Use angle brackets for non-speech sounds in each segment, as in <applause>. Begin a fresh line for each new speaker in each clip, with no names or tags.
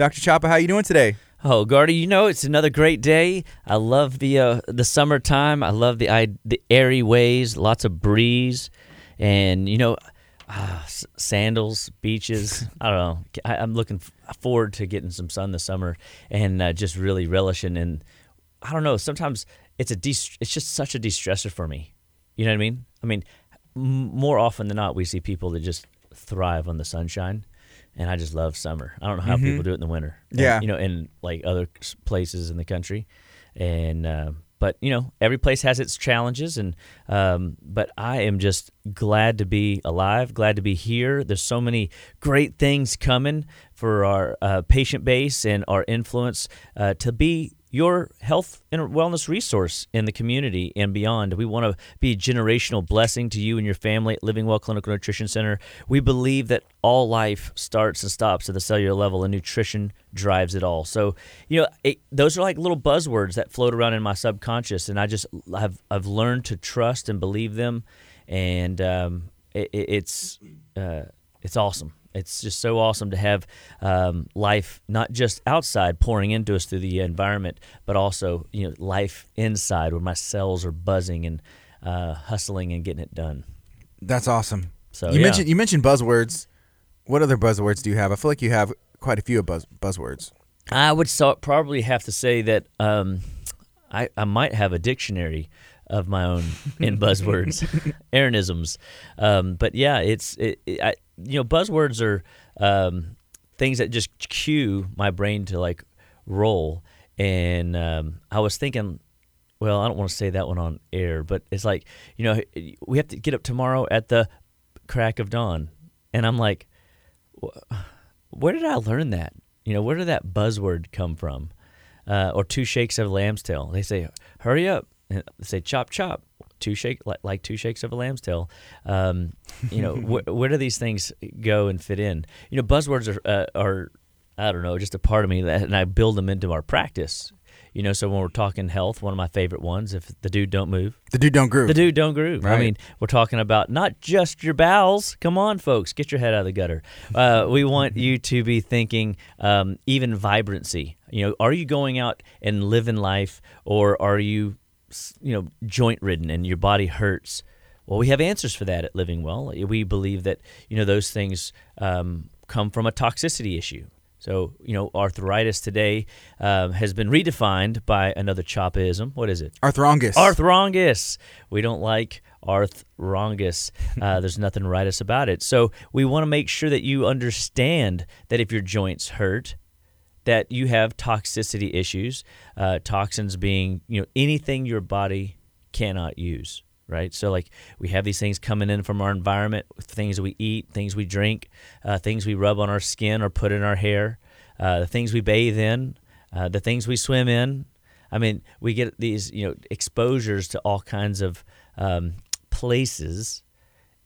Dr. Chapa, how you doing today?
Oh, Gardy, you know it's another great day. I love the uh, the summertime. I love the I, the airy ways, lots of breeze, and you know, uh, sandals, beaches. <laughs> I don't know. I, am looking forward to getting some sun this summer and uh, just really relishing. And I don't know. Sometimes it's a de- it's just such a de-stressor for me. You know what I mean? I mean, m- more often than not, we see people that just thrive on the sunshine and I just love summer. I don't know how mm-hmm. people do it in the winter.
Yeah,
and, you know, in like other places in the country, and uh, but you know, every place has its challenges, and um, but I am just glad to be alive, glad to be here. There's so many great things coming for our uh, patient base and our influence uh, to be your health and wellness resource in the community and beyond. We want to be a generational blessing to you and your family at Living Well Clinical Nutrition Center. We believe that all life starts and stops at the cellular level, and nutrition drives it all. So, you know, it, those are like little buzzwords that float around in my subconscious, and I just have I've learned to trust and believe them, and um, it, it's uh, it's awesome. It's just so awesome to have um, life not just outside pouring into us through the environment, but also you know life inside where my cells are buzzing and uh, hustling and getting it done.
That's awesome.
So
you
yeah.
mentioned you mentioned buzzwords. What other buzzwords do you have? I feel like you have quite a few buzz buzzwords.
I would so, probably have to say that um, I I might have a dictionary of my own in <laughs> buzzwords, <laughs> Aaronisms. Um, but yeah, it's it, it, I, you know buzzwords are um, things that just cue my brain to like roll. And um, I was thinking, well, I don't want to say that one on air, but it's like you know we have to get up tomorrow at the crack of dawn, and I'm like, where did I learn that? You know, where did that buzzword come from? Uh, or two shakes of lamb's tail. They say, hurry up and say chop chop two shake like, like two shakes of a lamb's tail. Um, you know wh- <laughs> where do these things go and fit in? You know buzzwords are uh, are i don't know just a part of me that and i build them into our practice. You know so when we're talking health one of my favorite ones if the dude don't move.
The dude don't groove.
The dude don't groove.
Right.
i mean we're talking about not just your bowels. Come on folks get your head out of the gutter. Uh, we want you to be thinking um, even vibrancy. You know are you going out and living life or are you you know joint ridden and your body hurts. Well we have answers for that at living well. We believe that you know those things um, come from a toxicity issue. So you know arthritis today um, has been redefined by another chopism. What is it?
Arthrongus.
Arthrongus. We don't like arthrongus. Uh, <laughs> there's nothing rightus about it. So we want to make sure that you understand that if your joints hurt that you have toxicity issues, uh, toxins being you know anything your body cannot use, right? So like we have these things coming in from our environment, things we eat, things we drink, uh, things we rub on our skin or put in our hair, uh, the things we bathe in, uh, the things we swim in. I mean, we get these you know exposures to all kinds of um, places,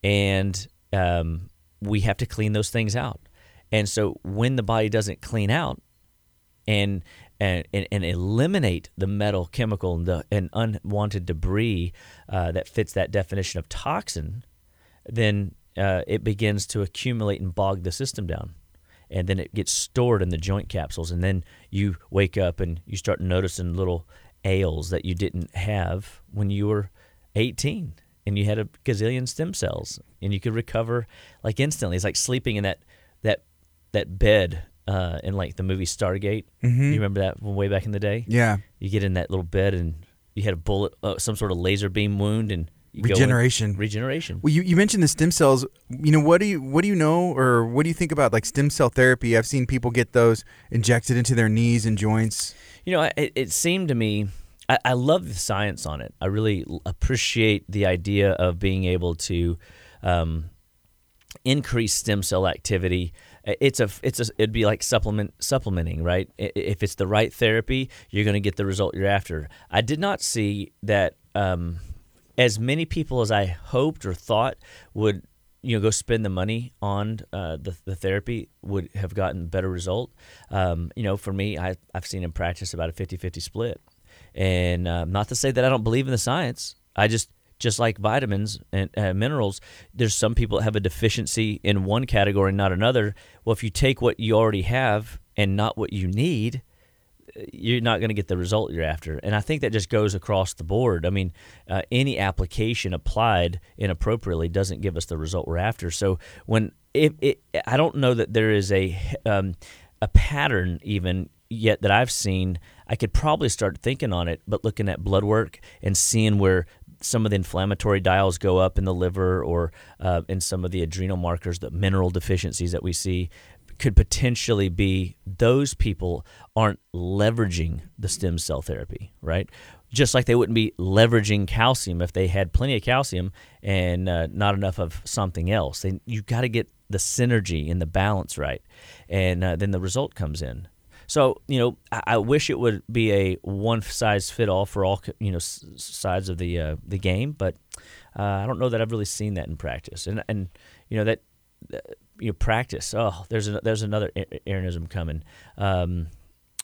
and um, we have to clean those things out. And so when the body doesn't clean out, and and, and eliminate the metal, chemical, and, the, and unwanted debris uh, that fits that definition of toxin, then uh, it begins to accumulate and bog the system down. And then it gets stored in the joint capsules. And then you wake up and you start noticing little ails that you didn't have when you were 18 and you had a gazillion stem cells and you could recover like instantly. It's like sleeping in that, that, that bed uh, in like the movie Stargate.
Mm-hmm.
You remember that from way back in the day?
Yeah.
You get in that little bed and you had a bullet, uh, some sort of laser beam wound, and
regeneration.
regeneration.
Well, you, you mentioned the stem cells. You know, what do you what do you know, or what do you think about like stem cell therapy? I've seen people get those injected into their knees and joints.
You know, it, it seemed to me. I, I love the science on it. I really appreciate the idea of being able to um, increase stem cell activity it's a it's a it'd be like supplement supplementing right? If it's the right therapy you're going to get the result you're after. I did not see that um, as many people as i hoped or thought would you know go spend the money on uh, the, the therapy would have gotten better result. Um, you know for me I, i've seen in practice about a 50-50 split. And uh, not to say that i don't believe in the science. I just just like vitamins and uh, minerals, there's some people that have a deficiency in one category, and not another. Well, if you take what you already have and not what you need, you're not going to get the result you're after. And I think that just goes across the board. I mean, uh, any application applied inappropriately doesn't give us the result we're after. So when it, it I don't know that there is a um, a pattern even yet that I've seen. I could probably start thinking on it, but looking at blood work and seeing where some of the inflammatory dials go up in the liver or uh, in some of the adrenal markers, the mineral deficiencies that we see, could potentially be those people aren't leveraging the stem cell therapy, right? Just like they wouldn't be leveraging calcium if they had plenty of calcium and uh, not enough of something else. They, you got to get the synergy and the balance right, and uh, then the result comes in. So you know, I, I, wish it would be a one size fit all for all you know s- sides of the uh, the game, but uh, I don't know that I've really seen that in practice. And and you know that you know, practice. Oh, there's a, there's another Aaronism coming, um,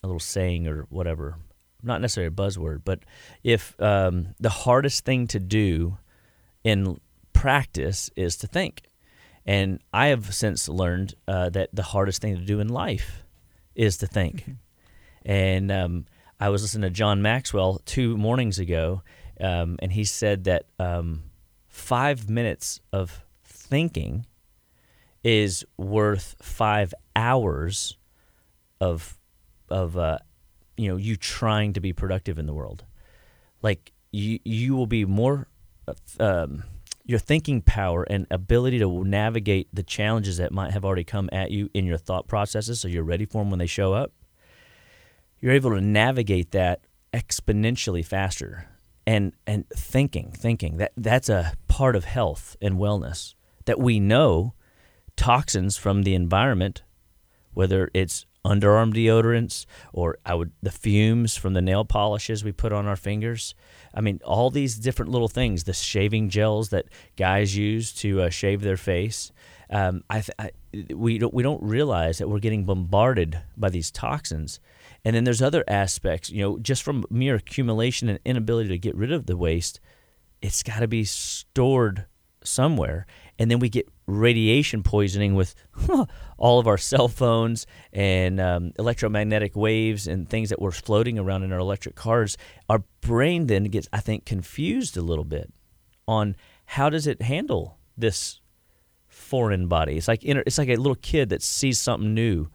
a little saying or whatever. Not necessarily a buzzword, but if um, the hardest thing to do in practice is to think, and I have since learned uh, that the hardest thing to do in life is to think. Mm-hmm. And um, I was listening to John Maxwell two mornings ago, um, and he said that um, five minutes of thinking is worth five hours of of uh, you know you trying to be productive in the world. Like you you will be more um, your thinking power and ability to navigate the challenges that might have already come at you in your thought processes, so you're ready for them when they show up. You're able to navigate that exponentially faster and and thinking thinking that that's a part of health and wellness that we know toxins from the environment, whether it's underarm deodorants or I would the fumes from the nail polishes we put on our fingers. I mean, all these different little things, the shaving gels that guys use to uh, shave their face. Um, I, I, we don't we don't realize that we're getting bombarded by these toxins, and then there's other aspects. You know, just from mere accumulation and inability to get rid of the waste, it's got to be stored somewhere and then we get radiation poisoning with <laughs> all of our cell phones and um, electromagnetic waves and things that were floating around in our electric cars our brain then gets i think confused a little bit on how does it handle this foreign body. It's like it's like a little kid that sees something new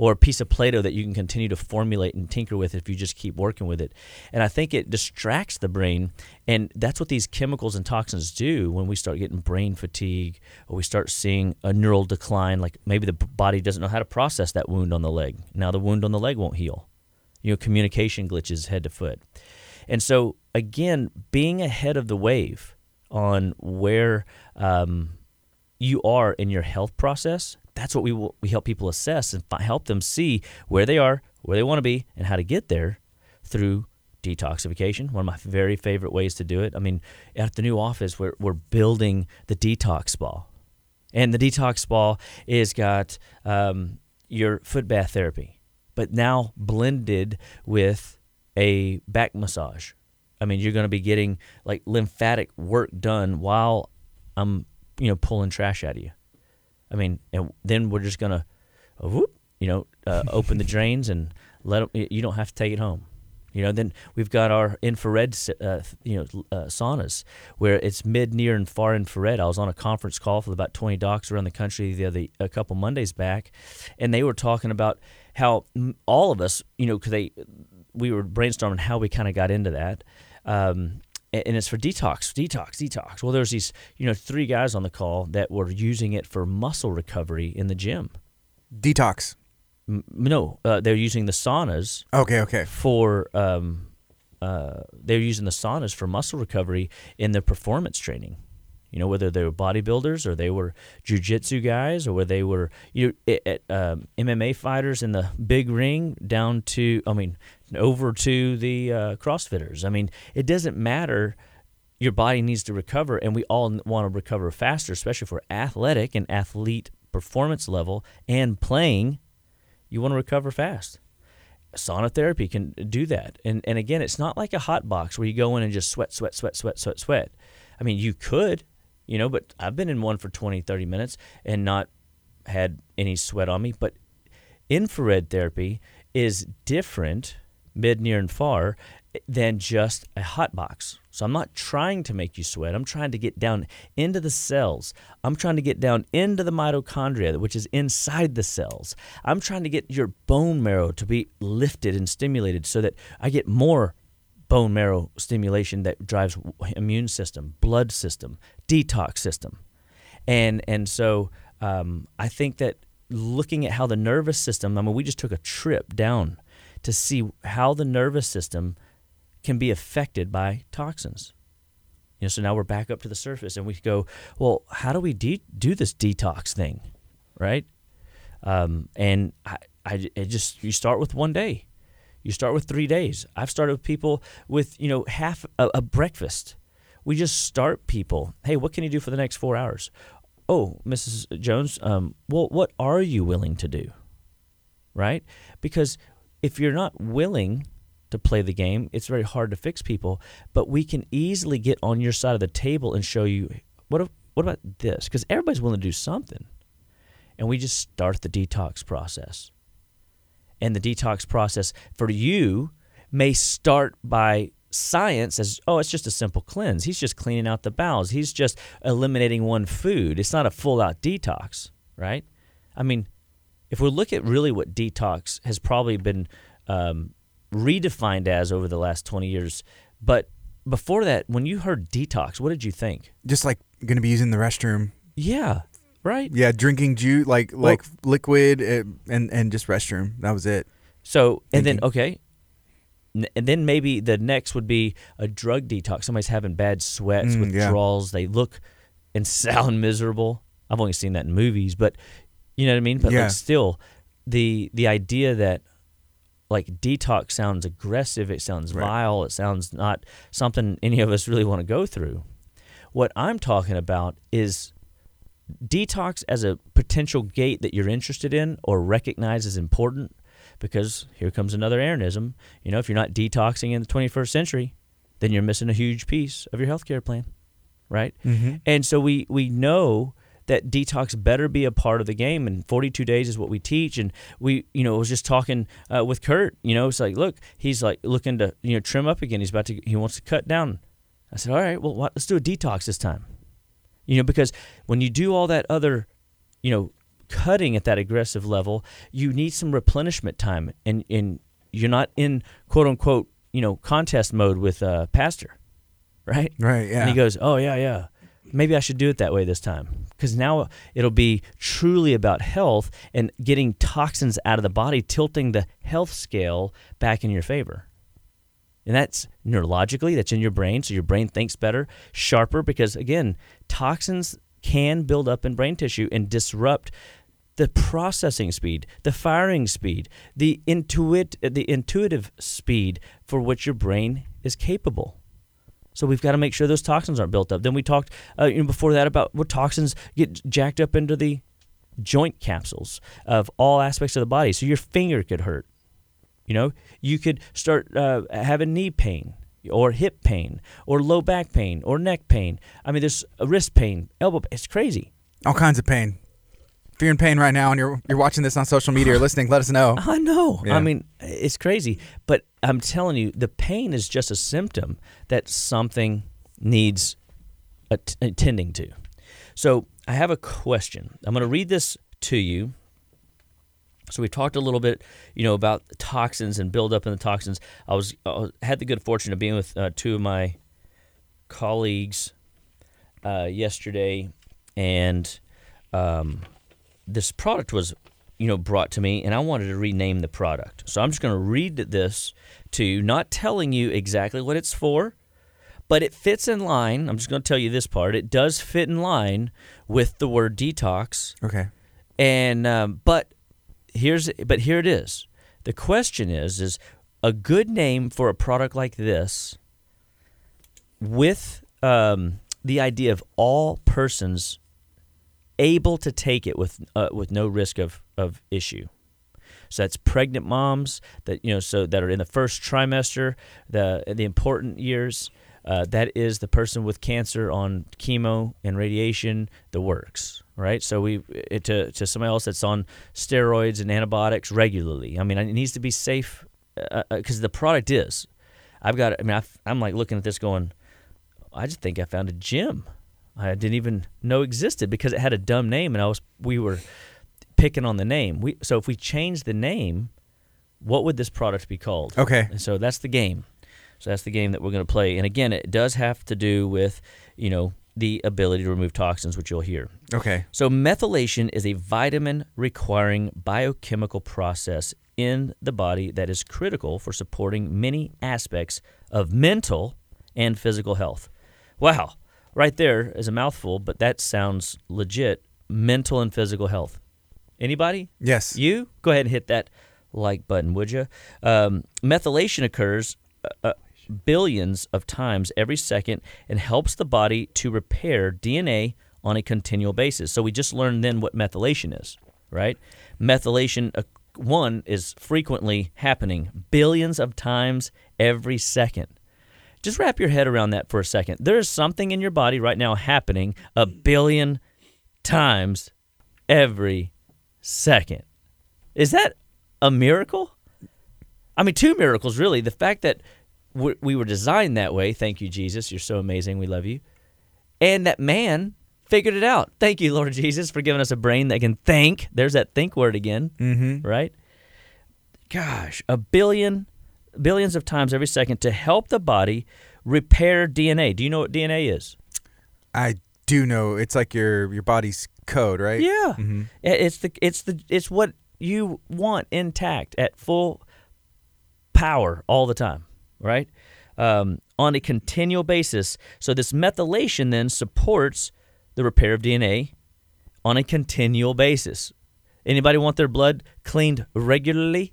or a piece of Play-Doh that you can continue to formulate and tinker with if you just keep working with it. And I think it distracts the brain, and that's what these chemicals and toxins do when we start getting brain fatigue or we start seeing a neural decline. Like maybe the body doesn't know how to process that wound on the leg. Now the wound on the leg won't heal. You know, communication glitches head to foot. And so again, being ahead of the wave on where um, you are in your health process that's what we we help people assess and help them see where they are, where they want to be, and how to get there through detoxification. One of my very favorite ways to do it. I mean, at the new office, we're we're building the detox spa, and the detox spa is got um, your foot bath therapy, but now blended with a back massage. I mean, you're going to be getting like lymphatic work done while I'm, you know, pulling trash out of you. I mean, and then we're just gonna, uh, whoop, you know, uh, open the drains and let them. You don't have to take it home. You know, then we've got our infrared, uh, you know, uh, saunas where it's mid, near, and far infrared. I was on a conference call with about 20 docs around the country the other a couple Mondays back, and they were talking about how all of us, you know, because they we were brainstorming how we kind of got into that. Um, and it's for detox, detox, detox. Well, there's these, you know, three guys on the call that were using it for muscle recovery in the gym.
Detox.
M- no, uh, they're using the saunas.
Okay, okay.
For um, uh, they're using the saunas for muscle recovery in their performance training. You know, whether they were bodybuilders or they were jujitsu guys or whether they were you know, at, um, MMA fighters in the big ring down to, I mean, over to the uh, CrossFitters. I mean, it doesn't matter. Your body needs to recover, and we all want to recover faster, especially for athletic and athlete performance level and playing. You want to recover fast. Sauna therapy can do that. And and again, it's not like a hot box where you go in and just sweat, sweat, sweat, sweat, sweat, sweat. I mean, you could, you know, but I've been in one for 20, 30 minutes and not had any sweat on me. But infrared therapy is different, mid, near, and far, than just a hot box. So I'm not trying to make you sweat. I'm trying to get down into the cells. I'm trying to get down into the mitochondria, which is inside the cells. I'm trying to get your bone marrow to be lifted and stimulated so that I get more bone marrow stimulation that drives immune system, blood system, detox system. And and so um, I think that looking at how the nervous system, I mean, we just took a trip down to see how the nervous system can be affected by toxins. You know, so now we're back up to the surface and we go, well, how do we de- do this detox thing, right? Um, and I, I, I just you start with one day, you start with three days. I've started with people with you know half a, a breakfast. We just start people. Hey, what can you do for the next four hours? Oh, Mrs. Jones, um, well, what are you willing to do? Right? Because if you're not willing to play the game. It's very hard to fix people, but we can easily get on your side of the table and show you what what about this? Because everybody's willing to do something, and we just start the detox process. And the detox process for you may start by science as oh it's just a simple cleanse he's just cleaning out the bowels he's just eliminating one food it's not a full out detox right i mean if we look at really what detox has probably been um, redefined as over the last 20 years. But before that, when you heard detox, what did you think?
Just like going to be using the restroom.
Yeah, right.
Yeah, drinking juice like well, like liquid eh, and and just restroom. That was it.
So and then okay, and then maybe the next would be a drug detox. Somebody's having bad sweats, mm, withdrawals. Yeah. They look and <laughs> sound miserable. I've only seen that in movies, but you know what I mean. But yeah. like still, the the idea that like detox sounds aggressive, it sounds right. vile, it sounds not something any of us really want to go through. What I'm talking about is detox as a potential gate that you're interested in or recognize as important because here comes another Aaronism. You know, if you're not detoxing in the 21st century, then you're missing a huge piece of your healthcare plan, right? Mm-hmm. And so we we know that detox better be a part of the game. And 42 days is what we teach. And we, you know, was just talking uh, with Kurt. You know, it's like, look, he's like looking to you know trim up again. He's about to he wants to cut down. I said, all right, well, what, let's do a detox this time. You know, because when you do all that other, you know, cutting at that aggressive level, you need some replenishment time, and and you're not in quote unquote you know contest mode with uh, pastor, right?
Right. Yeah.
And he goes, oh yeah, yeah maybe I should do it that way this time. Because now it'll be truly about health and getting toxins out of the body, tilting the health scale back in your favor. And that's neurologically, that's in your brain. So your brain thinks better, sharper, because again, toxins can build up in brain tissue and disrupt the processing speed, the firing speed, the intuit, the intuitive speed for which your brain is capable. So we've got to make sure those toxins aren't built up. Then we talked uh, you know, before that about what toxins get jacked up into the joint capsules of all aspects of the body. So your finger could hurt. You know, you could start uh, having knee pain or hip pain or low back pain or neck pain. I mean, there's wrist pain, elbow. Pain. It's crazy.
All kinds of pain. If you're in pain right now and you're you're watching this on social media or <sighs> listening, let us know.
I know. Yeah. I mean, it's crazy, but I'm telling you, the pain is just a symptom that something needs attending to. So I have a question. I'm going to read this to you. So we talked a little bit, you know, about toxins and buildup in the toxins. I was I had the good fortune of being with uh, two of my colleagues uh, yesterday, and um, this product was you know brought to me and I wanted to rename the product. So I'm just going to read this to you, not telling you exactly what it's for, but it fits in line. I'm just going to tell you this part. It does fit in line with the word detox.
Okay.
And um, but here's but here it is. The question is is a good name for a product like this with um, the idea of all persons able to take it with uh, with no risk of, of issue. So that's pregnant moms that you know so that are in the first trimester, the the important years. Uh, that is the person with cancer on chemo and radiation, the works, right? So we it, to to somebody else that's on steroids and antibiotics regularly. I mean, it needs to be safe because uh, the product is. I've got. I mean, i I'm like looking at this going. I just think I found a gym. I didn't even know existed because it had a dumb name, and I was we were picking on the name. We so if we change the name, what would this product be called?
Okay.
And so that's the game. So that's the game that we're going to play. And again, it does have to do with you know the ability to remove toxins, which you'll hear.
Okay.
So methylation is a vitamin requiring biochemical process in the body that is critical for supporting many aspects of mental and physical health. Wow, right there is a mouthful, but that sounds legit. Mental and physical health. Anybody?
Yes.
You? Go ahead and hit that like button, would you? Um, methylation occurs uh, uh, billions of times every second and helps the body to repair DNA on a continual basis. So we just learned then what methylation is, right? Methylation uh, one is frequently happening billions of times every second. Just wrap your head around that for a second. There is something in your body right now happening a billion times every second. Is that a miracle? I mean, two miracles, really. The fact that we were designed that way. Thank you, Jesus. You're so amazing. We love you. And that man figured it out. Thank you, Lord Jesus, for giving us a brain that can think. There's that think word again,
mm-hmm.
right? Gosh, a billion, billions of times every second to help the body repair DNA. Do you know what DNA is?
I do know. It's like your your body's code, right?
Yeah.
Mm-hmm.
It's the it's the it's what you want intact at full power all the time, right? Um, on a continual basis. So this methylation then supports the repair of DNA on a continual basis. Anybody want their blood cleaned regularly?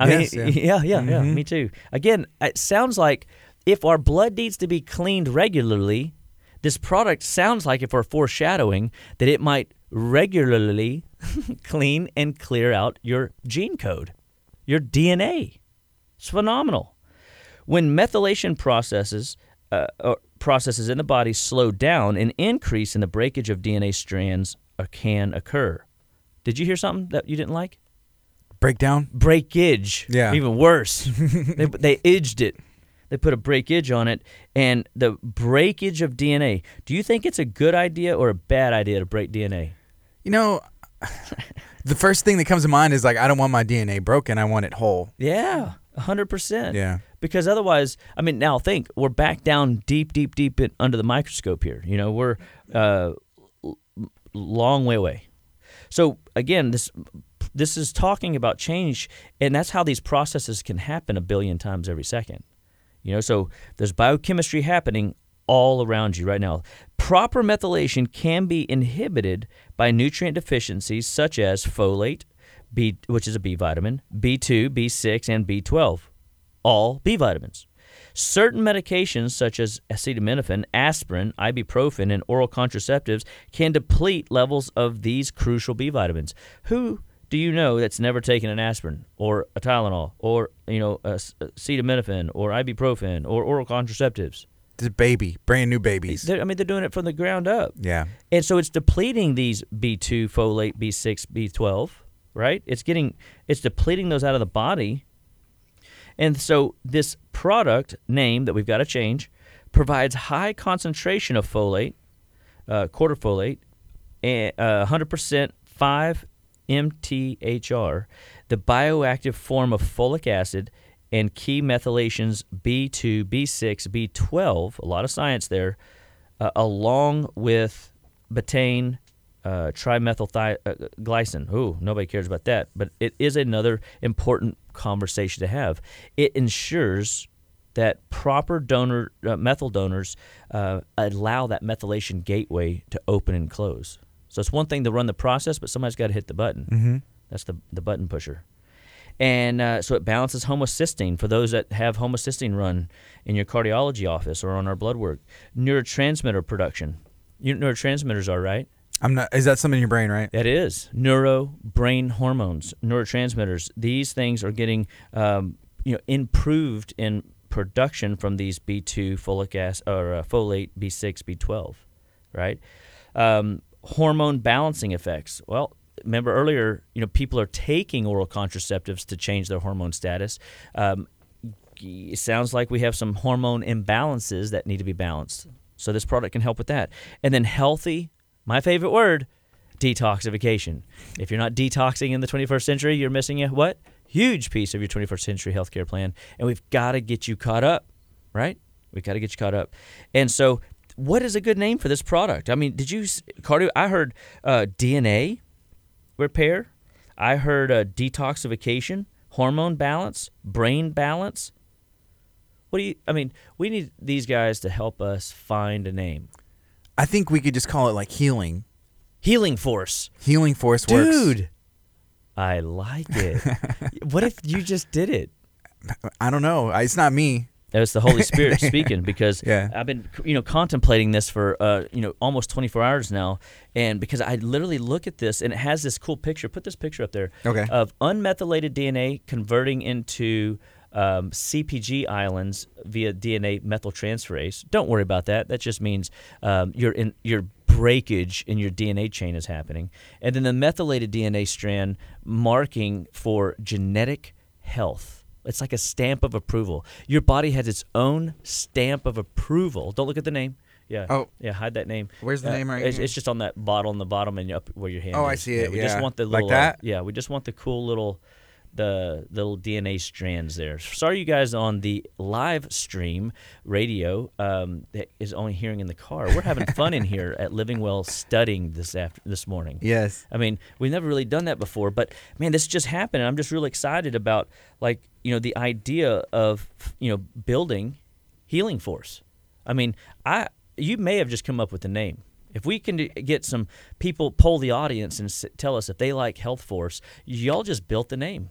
I
yes,
mean, yeah, yeah, yeah, mm-hmm. yeah, me too. Again, it sounds like if our blood needs to be cleaned regularly, this product sounds like if we're foreshadowing that it might regularly <laughs> clean and clear out your gene code, your DNA. It's phenomenal. When methylation processes uh, processes in the body slow down, an increase in the breakage of DNA strands uh, can occur. Did you hear something that you didn't like?
Breakdown?
Breakage.
Yeah.
Even worse. <laughs> they, they edged it. They put a breakage on it, and the breakage of DNA. Do you think it's a good idea or a bad idea to break DNA?
You know, the first thing that comes to mind is like, I don't want my DNA broken. I want it whole.
Yeah, 100%.
Yeah
because otherwise, I mean, now think we're back down deep, deep, deep in, under the microscope here. You know, we're uh, long way away. So again, this this is talking about change, and that's how these processes can happen a billion times every second. You know, so there's biochemistry happening all around you right now. Proper methylation can be inhibited by nutrient deficiencies such as folate, B, which is a B vitamin, B2, B6, and B12 all B vitamins. Certain medications, such as acetaminophen, aspirin, ibuprofen, and oral contraceptives, can deplete levels of these crucial B vitamins. Who do you know that's never taken an aspirin or a Tylenol or you know acetaminophen or ibuprofen or oral contraceptives?
This baby, brand new babies.
They're, I mean, they're doing it from the ground up.
Yeah.
And so it's depleting these B2, folate, B6, B12, right? It's getting, it's depleting those out of the body and so this product name that we've got to change provides high concentration of folate, uh, quarter folate, and uh, 100% 5 MTHF, the bioactive form of folic acid, and key methylations B2, B6, B12, a lot of science there, uh, along with betaine, uh, trimethylglycine. Uh, Ooh, nobody cares about that, but it is another important conversation to have. It ensures that proper donor uh, methyl donors uh, allow that methylation gateway to open and close. So it's one thing to run the process, but somebody's got to hit the button.
Mm-hmm.
That's the the button pusher. And uh, so it balances homocysteine for those that have homocysteine run in your cardiology office or on our blood work. Neurotransmitter production. You neurotransmitters are right.
I'm not. Is that something in your brain, right?
That is neuro brain hormones, neurotransmitters. These things are getting, um, you know, improved in production from these B2 folic acid or uh, folate, B6, B12, right? Um, hormone balancing effects. Well, remember earlier, you know, people are taking oral contraceptives to change their hormone status. Um, it sounds like we have some hormone imbalances that need to be balanced. So this product can help with that. And then healthy, my favorite word, detoxification. If you're not detoxing in the 21st century, you're missing a what? Huge piece of your 21st century healthcare plan. And we've got to get you caught up, right? We've got to get you caught up. And so what is a good name for this product? I mean, did you cardio? I heard uh, DNA repair. I heard uh, detoxification, hormone balance, brain balance. What do you? I mean, we need these guys to help us find a name.
I think we could just call it like healing.
Healing force.
Healing force works.
Dude, I like it. <laughs> what if you just did it?
I don't know. It's not me.
It's the Holy <laughs> Spirit speaking because
Yeah.
I've been you know contemplating this for uh, you know almost 24 hours now, and because I literally look at this and it has this cool picture. Put this picture up there.
Okay.
Of unmethylated DNA converting into um, CpG islands via DNA methyltransferase. Don't worry about that. That just means um, your in your breakage in your DNA chain is happening, and then the methylated DNA strand marking for genetic health. It's like a stamp of approval. Your body has its own stamp of approval. Don't look at the name. Yeah.
Oh.
Yeah. Hide that name.
Where's the
Uh,
name right
it's,
here?
it's just on that bottle on the bottom and up where your hand.
Oh, I
is.
see
Yeah,
it,
we just want the
Like
little. uh,
that?
yeah. We just want the cool little, the little DNA strands there. Sorry, you guys on the live stream radio um, that is only hearing in the car. We're having <laughs> fun in here at Living Well studying this after this morning.
Yes.
I mean, we've never really done that before, but man, this just happened. And I'm just really excited about like you know the idea of you know building healing force. I mean, I you may have just come up with the name. If we can get some people poll the audience and tell us if they like Health Force, y'all just built the name.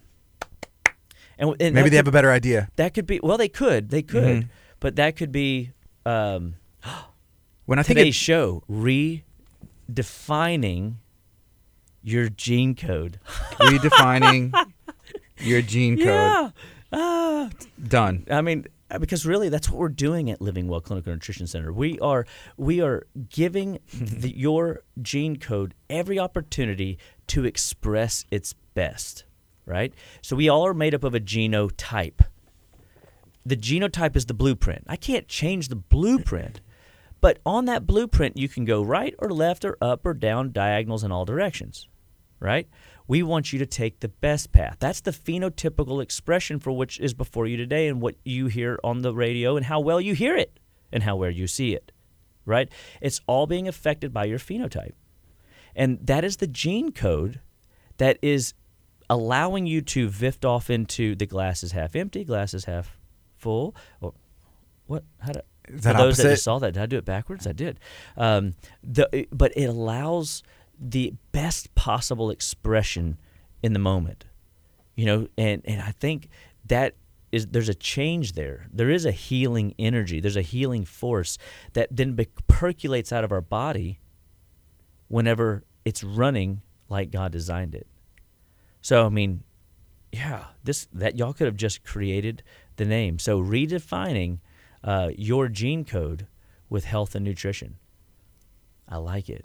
And, and
Maybe they have a better idea.
that could be well, they could, they could,
Mhm.
but that could be um, <gasps>
When I think
today's
it,
show redefining your gene code. <laughs>
redefining your gene code.
Yeah. Ah.
Done.
I mean, uh, because really, that's what we're doing at Living Well Clinical Nutrition Center. We are we are giving <laughs> the, your gene code every opportunity to express its best. Right. So we all are made up of a genotype. The genotype is the blueprint. I can't change the blueprint. But on that blueprint, you can go right or left or up or down, diagonals in all directions right? We want you to take the best path. That's the phenotypical expression for which is before you today and what you hear on the radio and how well you hear it and how well you see it, right? It's all being affected by your phenotype. And that is the gene code that is allowing you to vift off into the glass is half empty, glass is half full. Or what? How do,
Is that
for those that just saw that, did I do it backwards? I did. Um, the, but it allows the best possible expression in the moment, you know, and, and I think that is there's a change there. There is a healing energy. There's a healing force that then be- percolates out of our body whenever it's running like God designed it. So I mean, yeah, this that y'all could have just created the name. So redefining uh, your gene code with health and nutrition. I like it.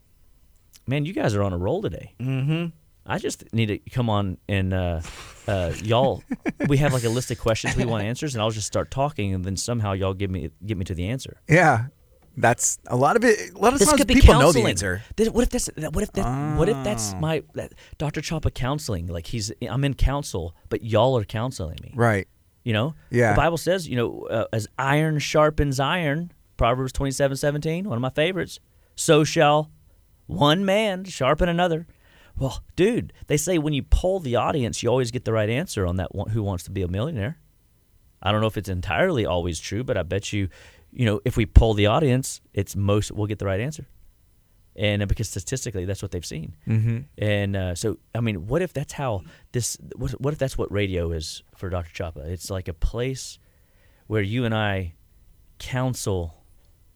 Man, you guys are on a roll today.
Mm-hmm.
I just need to come on and uh, uh, y'all. we have like a list of questions we want answers, and I'll just start talking, and then somehow y'all give me get me to the answer.
Yeah. That's a lot of it. A lot of
This
times people know the answer.
This- what if that's what if that, what if that's
Oh.
my that, Dr. Chapa counseling? Like he's I'm in counsel, but y'all are counseling me.
Right.
You know,
Yeah.
The Bible says, you know, uh, as iron sharpens iron, Proverbs twenty seven seventeen, one of my favorites. So shall one man sharpen another. Well, dude, they say when you poll the audience, you always get the right answer on that one, who wants to be a millionaire. I don't know if it's entirely always true, but I bet you, you know, if we poll the audience, it's most we'll get the right answer. And uh, because statistically, that's what they've seen.
Mm-hmm.
And uh, so, I mean, what if that's how this? What, what if that's what radio is for Dr. Chapa? It's like a place where you and I counsel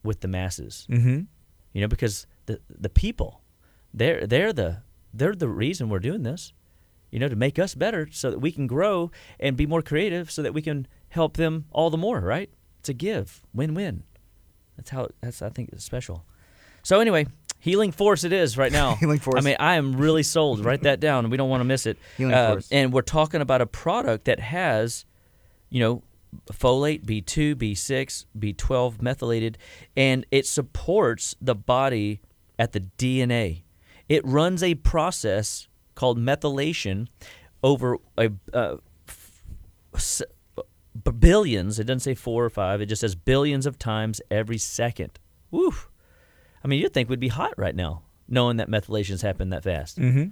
with the masses.
Mm-hmm.
You know, because the the people, they're they're the they're the reason we're doing this. You know, to make us better, so that we can grow and be more creative, so that we can help them all the more. Right? It's a give, win-win. That's how. That's I think it's special. So anyway, Healing Force it is right now. <laughs>
Healing Force.
I mean, I am really sold. Write that down. We don't want to miss it.
Healing
Uh,
Force.
And we're talking about a product that has, you know, folate, B2, B6, B12 methylated, and it supports the body at the DNA. It runs a process called methylation over a uh, f- s- b- billions. It doesn't say four or five. It just says billions of times every second. Woo! I mean, you'd think we'd be hot right now, knowing that methylations happen that fast.
Mm-hmm.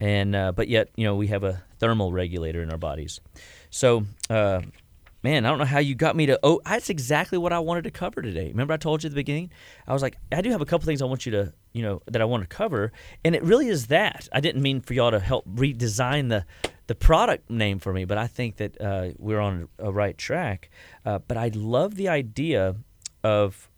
And uh, but yet, you know, we have a thermal regulator in our bodies. So, uh, man, I don't know how you got me to. Oh, that's exactly what I wanted to cover today. Remember, I told you at the beginning. I was like, I do have a couple things I want you to, you know, that I want to cover, and it really is that. I didn't mean for y'all to help redesign the the product name for me, but I think that uh, we're on a right track. Uh, but I love the idea of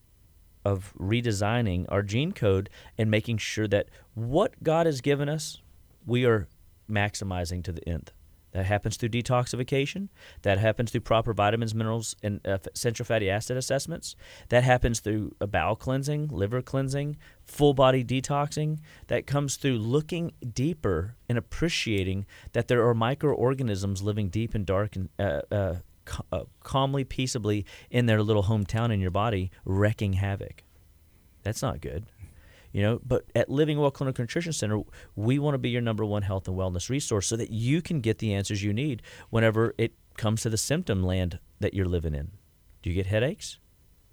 of redesigning our gene code and making sure that what God has given us, we are maximizing to the nth. That happens through detoxification. That happens through proper vitamins, minerals, and uh, essential fatty acid assessments. That happens through a bowel cleansing, liver cleansing, full body detoxing. That comes through looking deeper and appreciating that there are microorganisms living deep and dark and uh, uh, uh, calmly, peaceably in their little hometown in your body, wreaking havoc. That's not good. You know, but at Living Well Clinical Nutrition Center, we want to be your number one health and wellness resource so that you can get the answers you need whenever it comes to the symptom land that you're living in. Do you get headaches?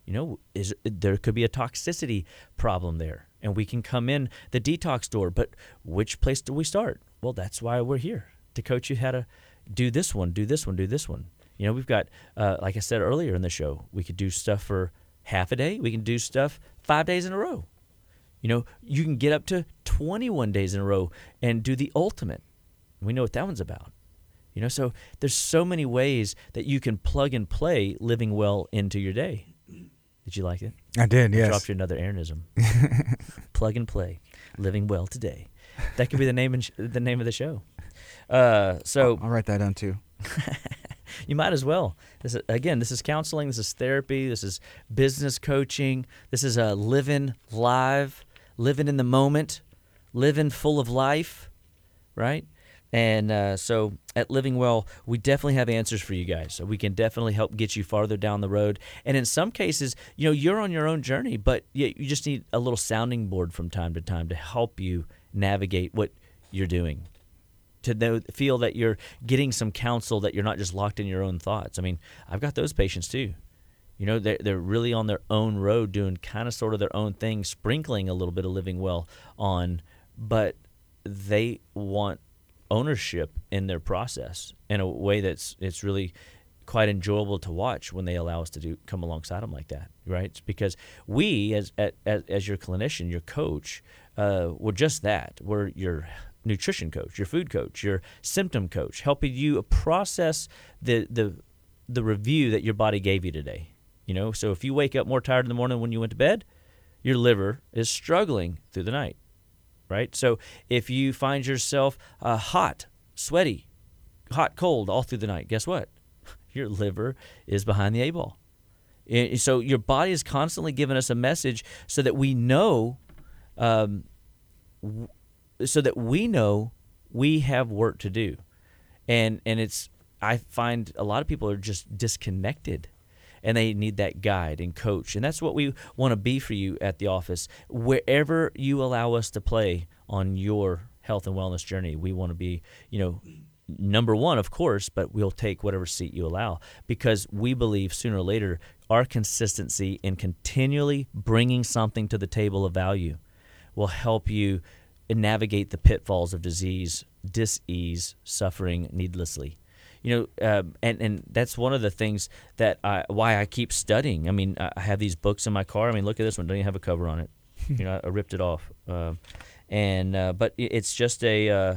You know, is there could be a toxicity problem there, and we can come in the detox door. But which place do we start? Well, that's why we're here to coach you how to do this one, do this one, do this one. You know, we've got, uh, like I said earlier in the show, we could do stuff for half a day. We can do stuff five days in a row. You know, you can get up to 21 days in a row and do the ultimate. We know what that one's about. You know, so there's so many ways that you can plug and play living well into your day. Did you like it?
I did.
I
Yes.
dropped you another Aaronism. <laughs> plug and play, living well today. That could be the name and sh- the name of the show. Uh, so
I'll write that down too. <laughs>
you might as well. This is, again, this is counseling. This is therapy. This is business coaching. This is a living live, living in the moment, living full of life, right? And uh, so at Living Well, we definitely have answers for you guys. So we can definitely help get you farther down the road. And in some cases, you know, you're on your own journey, but you, just need a little sounding board from time to time to help you navigate what you're doing to know, feel that you're getting some counsel that you're not just locked in your own thoughts. I mean, I've got those patients too. You know, they're, they're really on their own road doing kind of sort of their own thing, sprinkling a little bit of living well on, but they want ownership in their process in a way that's it's really quite enjoyable to watch when they allow us to do come alongside them like that right? It's because we as as, as your clinician your coach uh, we're just that. We're your nutrition coach your food coach your symptom coach helping you process the the the review that your body gave you today you know so if you wake up more tired in the morning than when you went to bed your liver is struggling through the night right? So if you find yourself uh, hot, sweaty, hot, cold all through the night, guess what? <laughs> Your liver is behind the eight ball. So your body is constantly giving us a message so that we know, um, so that we know we have work to do, and and it's I find a lot of people are just disconnected and they need that guide and coach. And that's what we want to be for you at the office. Wherever you allow us to play on your health and wellness journey, we want to be, you know, number one, of course, but we'll take whatever seat you allow because we believe sooner or later our consistency in continually bringing something to the table of value will help you navigate the pitfalls of disease, dis-ease, suffering needlessly you know, um, and and that's one of the things that I why I keep studying. I mean, I have these books in my car. I mean, look at this one; don't even have a cover on it. <laughs> you know, I ripped it off, um, and uh, but it's just a uh,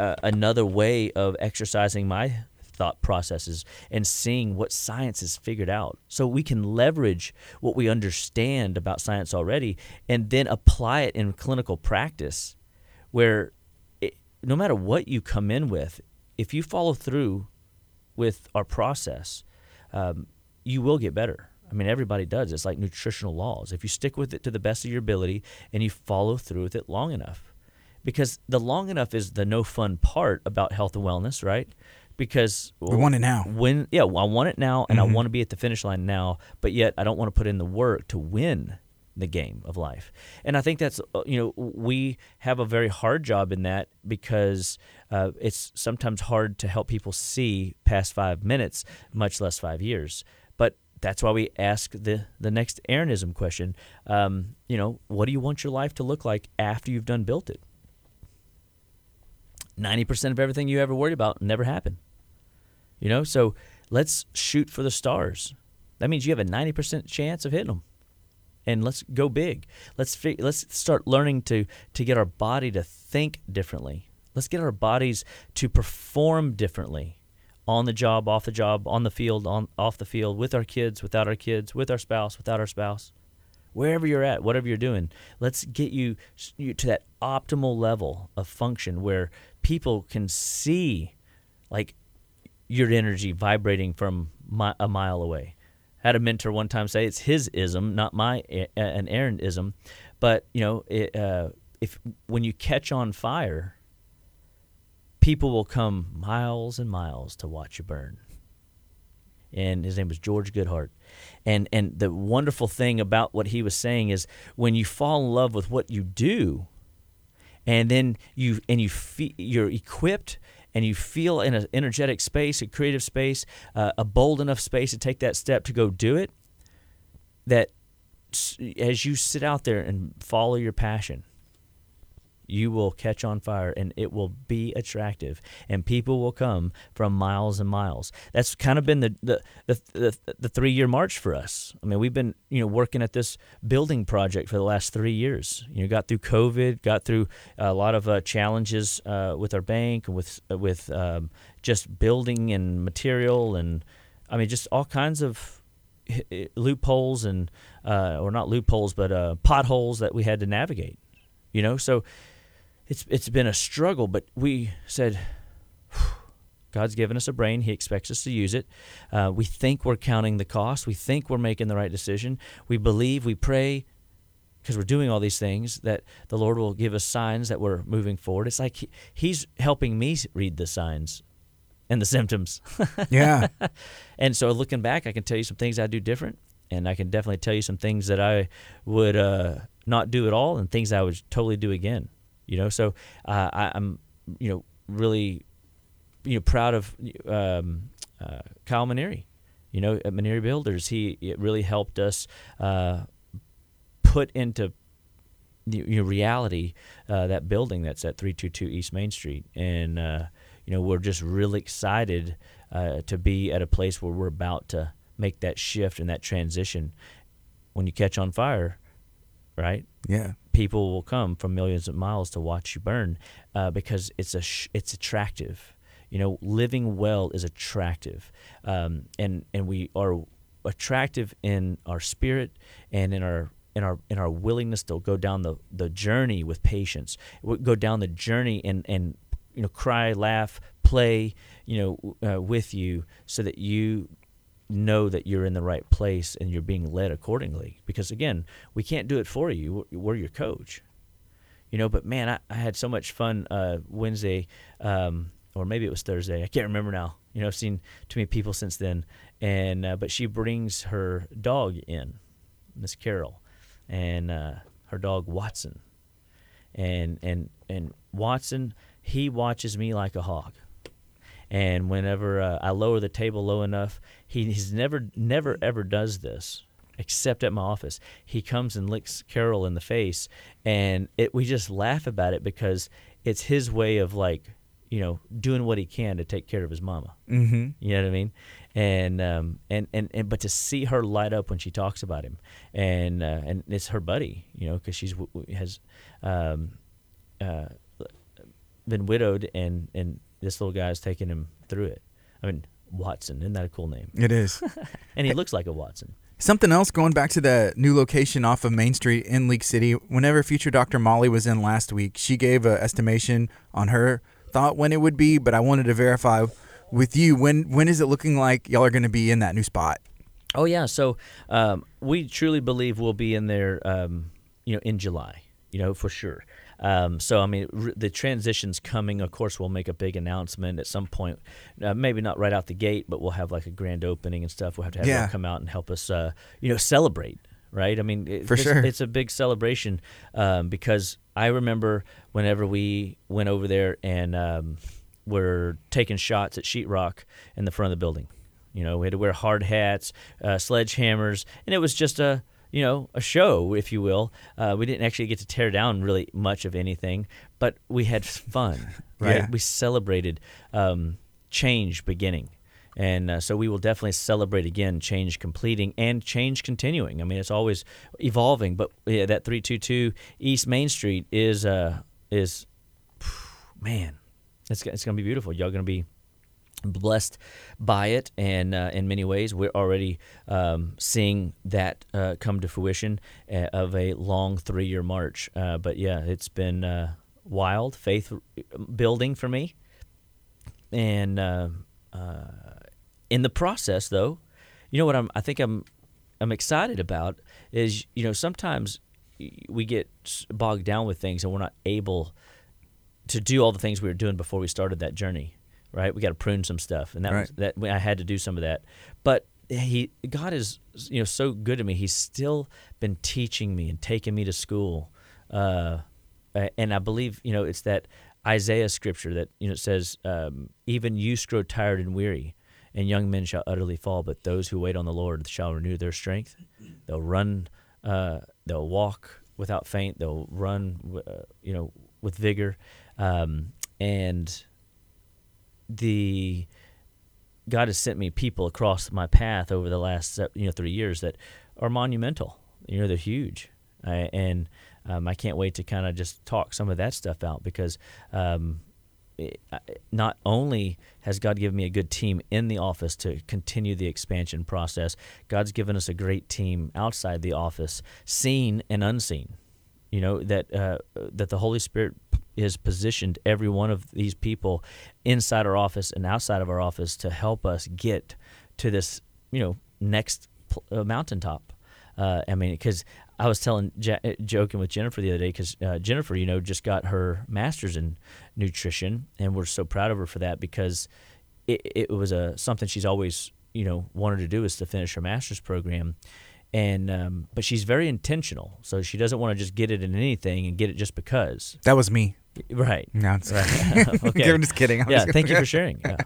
uh, another way of exercising my thought processes and seeing what science has figured out so we can leverage what we understand about science already and then apply it in clinical practice where it, no matter what you come in with if you follow through with our process um, you will get better i mean, everybody does. It's like nutritional laws. If you stick with it to the best of your ability and you follow through with it long enough, because the long enough is the no fun part about health and wellness, right? Because
We want it now.
when yeah, well, I want it now, and
Mhm.
I want to be at the finish line now, but yet I don't want to put in the work to win the game of life. And I think that's uh, you know we have a very hard job in that because uh, it's sometimes hard to help people see past five minutes, much less five years. But that's why we ask the the next Aaronism question. Um, you know, what do you want your life to look like after you've done built it? Ninety percent of everything you ever worried about never happened. You know, so let's shoot for the stars. That means you have a 90% chance of hitting them. And let's go big. Let's fi- let's start learning to to get our body to think differently. Let's get our bodies to perform differently on the job, off the job, on the field, on off the field, with our kids, without our kids, with our spouse, without our spouse. Wherever you're at, whatever you're doing, let's get you, you to that optimal level of function where people can see like your energy vibrating from mi- a mile away. Had a mentor one time say it's his ism, not my an Aaron ism, but you know, it, uh, if when you catch on fire, people will come miles and miles to watch you burn. And his name was George Goodhart, and and the wonderful thing about what he was saying is when you fall in love with what you do, and then you and you fe- you're equipped and you feel in an energetic space, a creative space, uh, a bold enough space to take that step to go do it. That as you sit out there and follow your passion, you will catch on fire and it will be attractive. And people will come from miles and miles. That's kind of been the the the, the, the three year march for us. I mean we've been you know working at this building project for the last three years. You know got through covid got through a lot of uh, challenges uh, with our bank with with um, just building and material and i mean just all kinds of loopholes and uh, or not loopholes but uh, potholes that we had to navigate you know? So it's it's been a struggle, but we said, God's given us a brain. He expects us to use it. Uh, we think we're counting the cost. We think we're making the right decision. We believe, we pray, because we're doing all these things, that the Lord will give us signs that we're moving forward. It's like he, He's helping me read the signs and the symptoms. <laughs>
Yeah.
And so looking back, I can tell you some things I do different, and I can definitely tell you some things that I would uh, not do at all, and things I would totally do again. You know, so uh, I, I'm, you know, really, you know, proud of um, uh, Kyle Maneri. You know, at Maneri Builders, he it really helped us uh, put into you know, reality uh, that building that's at 322 East Main Street, and uh, you know we're just really excited uh, to be at a place where we're about to make that shift and that transition. When you catch on fire, right?
Yeah.
People will come from millions of miles to watch you burn uh, because it's a sh- it's attractive. You know, living well is attractive, um, and and we are attractive in our spirit and in our in our in our willingness to go down the, the journey with patience, w- go down the journey and and you know cry, laugh, play, you know, uh, with you, so that you know that you're in the right place and you're being led accordingly. Because again, we can't do it for you. We're, your coach, you know. But man, I, I had so much fun uh, Wednesday, um, or maybe it was Thursday. I can't remember now. You know, I've seen too many people since then. And uh, but she brings her dog in, Miss Carol, and uh, her dog Watson, and and and Watson he watches me like a hawk. And whenever uh, I lower the table low enough, he, he's never, never, ever does this, except at my office. He comes and licks Carol in the face, and it, we just laugh about it because it's his way of like, you know, doing what he can to take care of his mama.
Mm-hmm.
You know what I mean? And um and, and, and but to see her light up when she talks about him, and uh, and it's her buddy, you know, because she's has um uh been widowed, and and this little guy's taking him through it. I mean, Watson, isn't that a cool name?
It is. <laughs>
And he looks like a Watson.
Something else going back to the new location off of Main Street in League City. Whenever future Dr. Molly was in last week, she gave an estimation on her thought when it would be, but I wanted to verify with you when when is it looking like y'all are going to be in that new spot?
Oh yeah, so um, we truly believe we'll be in there, um, you know, in July, you know, for sure. Um, so I mean, r- the transition's coming. Of course, we'll make a big announcement at some point. Uh, maybe not right out the gate, but we'll have like a grand opening and stuff. We'll have to have
Yeah.
everyone come out and help us, uh, you know, celebrate. Right? I mean, it,
For
it's,
sure.
it's a big celebration um, because I remember whenever we went over there and um, were taking shots at sheetrock in the front of the building. You know, we had to wear hard hats, uh, sledgehammers, and it was just a you know a show, if you will. Uh, we didn't actually get to tear down really much of anything, but we had <laughs> fun, right?
Yeah.
We celebrated um, change beginning. And uh, so we will definitely celebrate again change completing and change continuing. I mean, it's always evolving, but yeah, that 322 East Main Street is uh is man, it's it's going to be beautiful. Y'all going to be blessed by it, and uh, in many ways, we're already um, seeing that uh, come to fruition uh, of a long three-year march. Uh, but yeah, it's been uh, wild, faith building for me, and uh, in the process, though, you know what I'm? I think I'm I'm excited about is you know sometimes we get bogged down with things and we're not able to do all the things we were doing before we started that journey right? We got to prune some stuff. And that was
Right.
that i had to do some of that. But he god is you know so good to me. He's still been teaching me and taking me to school uh, and i believe you know it's that isaiah scripture that you know says um, even youths grow tired and weary and young men shall utterly fall but those who wait on the lord shall renew their strength. They'll run uh, they'll walk without faint. They'll run uh, you know with vigor. Um, and the God has sent me people across my path over the last you know three years that are monumental. You know they're huge, I, and um, I can't wait to kind of just talk some of that stuff out because um, it, not only has God given me a good team in the office to continue the expansion process, God's given us a great team outside the office, seen and unseen you know that uh, that the Holy Spirit has positioned every one of these people inside our office and outside of our office to help us get to this you know next pl- uh, mountaintop. Uh, I mean, because I was telling ja- uh, joking with Jennifer the other day because uh, Jennifer, you know, just got her master's in nutrition, and we're so proud of her for that because it, it was a something she's always you know wanted to do is to finish her master's program and um, but she's very intentional so she doesn't want to just get it in anything and get it just because
That was me.
right
No, I'm,
Right. <laughs> <laughs> Okay.
I'm just kidding. I'm
yeah
just
thank you for sharing yeah.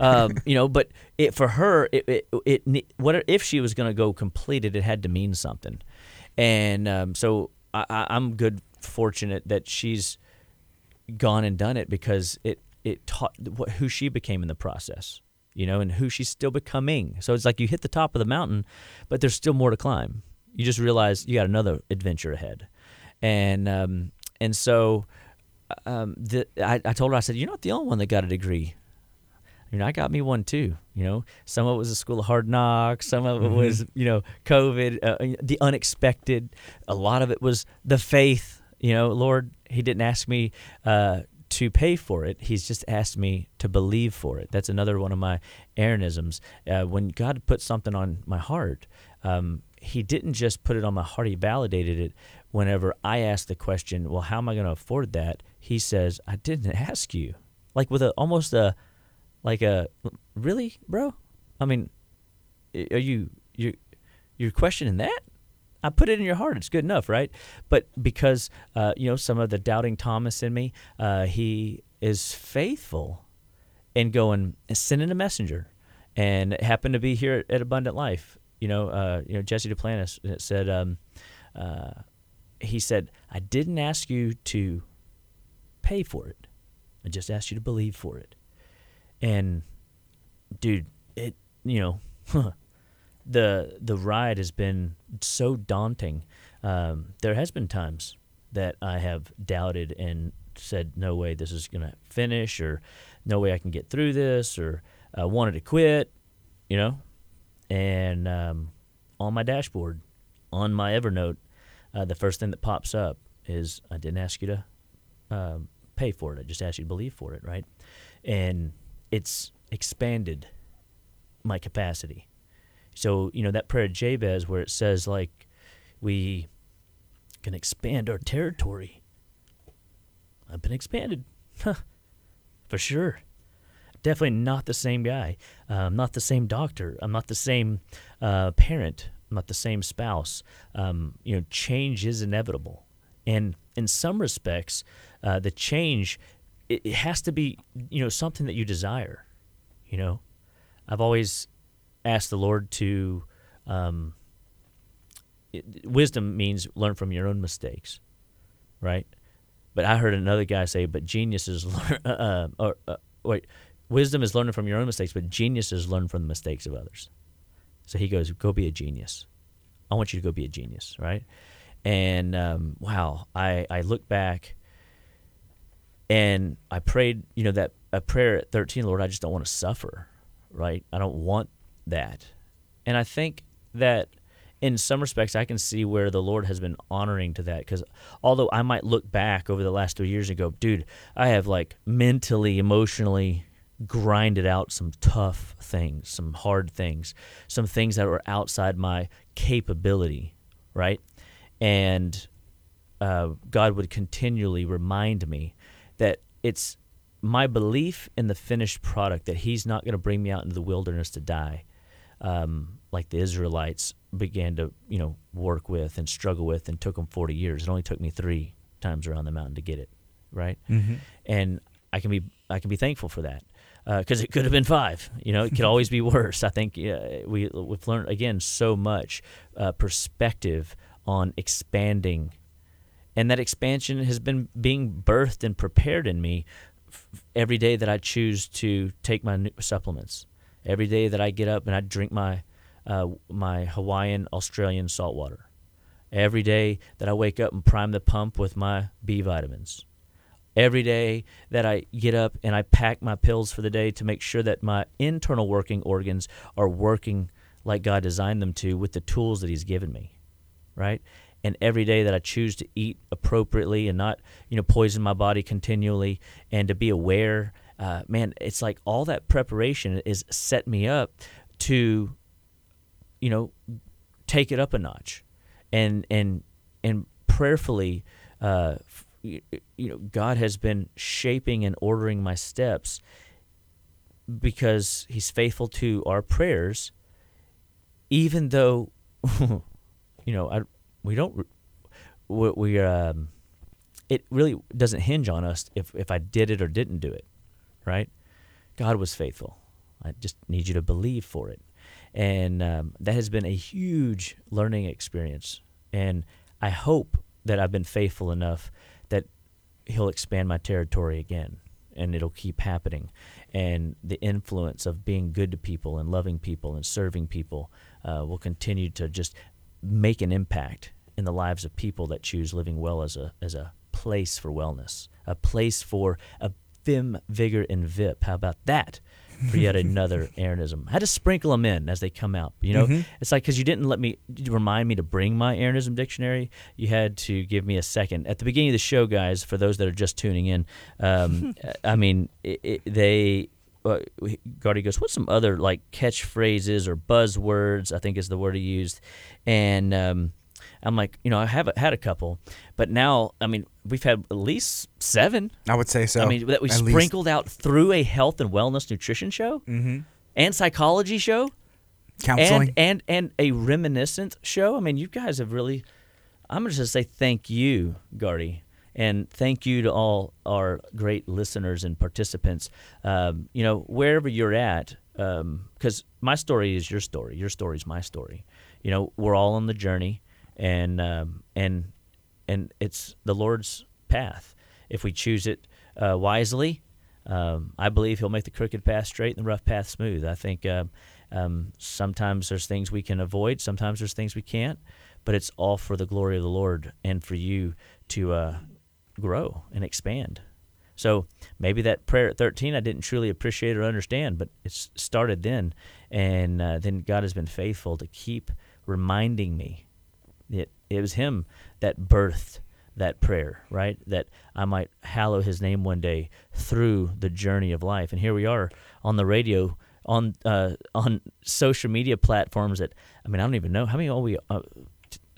um, you know but it for her it, it, it what if she was going to go complete it it had to mean something and um, so I, I, i'm good fortunate that she's gone and done it because it it taught what, who she became in the process you know and who she's still becoming so it's like you hit the top of the mountain but there's still more to climb you just realize you got another adventure ahead and um, and so um, the, I, I told her I said you're not the only one that got a degree you know, I got me one too. You know, some of it was a school of hard knocks. Some of it was, you know, COVID, uh, the unexpected. A lot of it was the faith. You know, Lord, He didn't ask me uh, to pay for it. He's just asked me to believe for it. That's another one of my Aaronisms. Uh, when God put something on my heart, um, He didn't just put it on my heart. He validated it. Whenever I asked the question, "Well, how am I going to afford that?" He says, "I didn't <laughs> ask you." Like with a almost a like a really, bro? I mean, are you you you're questioning that? I put it in your heart. It's good enough, right? But because uh, you know some of the doubting Thomas in me, uh, he is faithful and going and sending a messenger, and happened to be here at Abundant Life. You know, uh, you know Jesse Duplantis said. Um, uh, he said, "I didn't ask you to pay for it. I just asked you to believe for it." and dude it you know <laughs> the the ride has been so daunting. Um, there has been times that i have doubted and said no way this is gonna finish or no way i can get through this or uh, wanted to quit you know? And um, on my dashboard on my evernote uh, the first thing that pops up is i didn't ask you to um, pay for it. I just asked you to believe for it right? And it's expanded my capacity. So, you know, that prayer of Jabez where it says, like, we can expand our territory. I've been expanded. For sure. Definitely not the same guy. Uh, I'm not the same doctor. I'm not the same uh, parent. I'm not the same spouse. Um, you know, change is inevitable. And in some respects, uh, the change, it, it has to be, you know, something that you desire. You know, I've always asked the Lord to, um, it, wisdom means learn from your own mistakes, right? But I heard another guy say, but genius is learn, <laughs> uh, uh, or uh, wait, wisdom is learning from your own mistakes, but genius is learn from the mistakes of others. So he goes, go be a genius. I want you to go be a genius, right? And um, wow, I I look back, and I prayed, you know, that a prayer at 13, Lord, I just don't want to suffer, right? I don't want that, and I think that in some respects, I can see where the Lord has been honoring to that. Because although I might look back over the last three years and go, dude, I have like mentally, emotionally grinded out some tough things, some hard things, some things that were outside my capability, right? And uh, God would continually remind me that it's my belief in the finished product that He's not going to bring me out into the wilderness to die. Um, like the Israelites began to, you know, work with and struggle with, and took them 40 years. It only took me three times around the mountain to get it, right?
Mm-hmm.
And I can be I can be thankful for that because uh, it could have been five. You know, it could always be <laughs> worse. I think uh, we we've learned again so much uh, perspective on expanding, and that expansion has been being birthed and prepared in me f- every day that I choose to take my supplements. Every day that I get up and I drink my uh, my Hawaiian Australian salt water. Every day that I wake up and prime the pump with my B vitamins every day that I get up and I pack my pills for the day to make sure that my internal working organs are working like God designed them to with the tools that He's given me, right? And every day that I choose to eat appropriately and not, you know, poison my body continually and to be aware, uh, man, it's like all that preparation is set me up to, you know, take it up a notch, and and and prayerfully. Uh, you, know, God has been shaping and ordering my steps because He's faithful to our prayers, even though, <laughs> you know, I we don't we, we um, it really doesn't hinge on us if if I did it or didn't do it, right? God was faithful. I just need you to believe for it, and um, that has been a huge learning experience. And I hope that I've been faithful enough that he'll expand my territory again and it'll keep happening and the influence of being good to people and loving people and serving people uh, will continue to just make an impact in the lives of people that choose living well as a as a place for wellness a place for a vim vigor and vip how about that for yet <laughs> another Aaronism. I had to sprinkle them in as they come out. You know, mm-hmm. it's like because you didn't let me remind me to bring my Aaronism dictionary. You had to give me a second at the beginning of the show, guys. For those that are just tuning in, um, <laughs> I mean, it, it, they. Uh, Gardy goes, what's some other like catchphrases or buzzwords? I think is the word he used, and um, I'm like, you know, I have had a couple, but now, I mean, we've had at least seven.
I would say so.
I mean, that we sprinkled least. out through a health and wellness nutrition show
mm-hmm.
and psychology show,
counseling,
and, and and a reminiscent show. I mean, you guys have really. I'm just going to say thank you, Gardy, and thank you to all our great listeners and participants. Um, you know, wherever you're at, because um, my story is your story, your story is my story. You know, we're all on the journey and um, and and it's the Lord's path. If we choose it uh, wisely, um, I believe He'll make the crooked path straight and the rough path smooth. I think uh, um, sometimes there's things we can avoid, sometimes there's things we can't, but it's all for the glory of the Lord and for you to uh, grow and expand. So maybe that prayer at 13 I didn't truly appreciate or understand, but it started then, and uh, then God has been faithful to keep reminding me it, it was him that birthed that prayer, right? That I might hallow his name one day through the journey of life. And here we are on the radio on uh, on social media platforms that I mean I don't even know how many are we uh,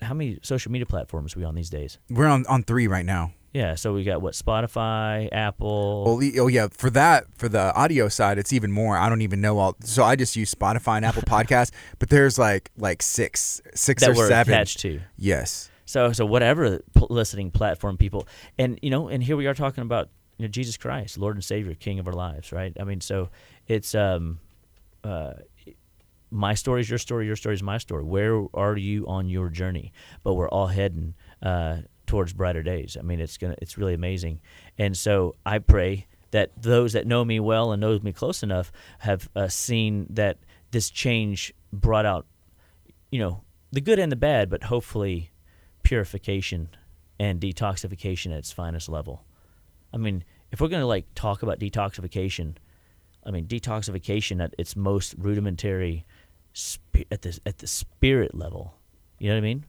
how many social media platforms are we on these days?
We're on on three right now.
Yeah, so we got what Spotify, Apple.
Well, oh yeah, for that for the audio side, it's even more. I don't even know all. So I just use Spotify and Apple <laughs> Podcasts, but there's like like six six
that
or
we're
seven.
attached to.
Yes.
So so whatever listening platform people, and you know, and here we are talking about you know Jesus Christ, Lord and Savior, King of our lives, right? I mean, so it's um, uh, my story is your story, your story is my story. Where are you on your journey? But we're all heading uh, towards brighter days. I mean, it's gonna it's really amazing, and so I pray that those that know me well and know me close enough have uh, seen that this change brought out, you know, the good and the bad, but hopefully purification and detoxification at its finest level. I mean, if we're going to like talk about detoxification, I mean, detoxification at its most rudimentary spi- at the at the spirit level. You know what I mean?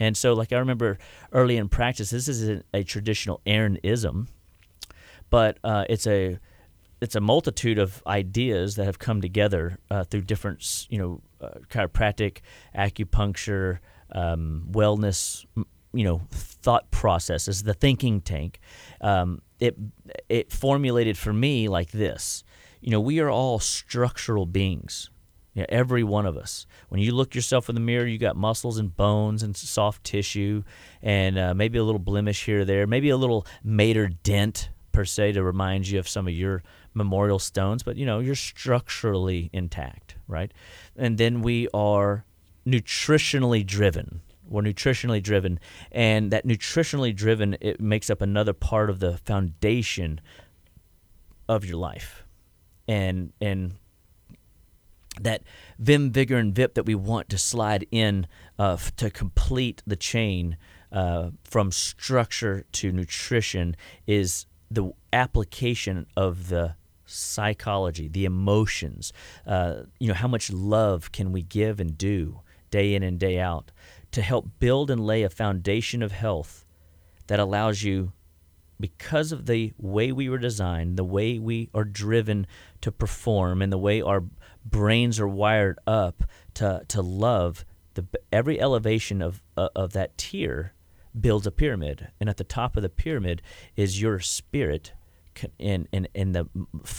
And so like I remember early in practice, this isn't a traditional Aaronism, but uh, it's a it's a multitude of ideas that have come together uh, through different, you know, uh, chiropractic, acupuncture, um, wellness, you know, thought processes. The thinking tank. Um, it it formulated for me like this. You know, we are all structural beings. Every one of us. When you look yourself in the mirror, you got muscles and bones and soft tissue, and uh, maybe a little blemish here or there, maybe a little mater dent per se to remind you of some of your memorial stones. But you know, you're structurally intact, right? And then we are nutritionally driven. We're nutritionally driven, and that nutritionally driven it makes up another part of the foundation of your life, and and that vim, vigor, and vip that we want to slide in uh, f- to complete the chain uh, from structure to nutrition is the application of the psychology, the emotions. Uh, you know, how much love can we give and do day in and day out to help build and lay a foundation of health that allows you because of the way we were designed, the way we are driven to perform, and the way our brains are wired up to to love, the every elevation of uh, of that tier builds a pyramid, and at the top of the pyramid is your spirit. And, and, and the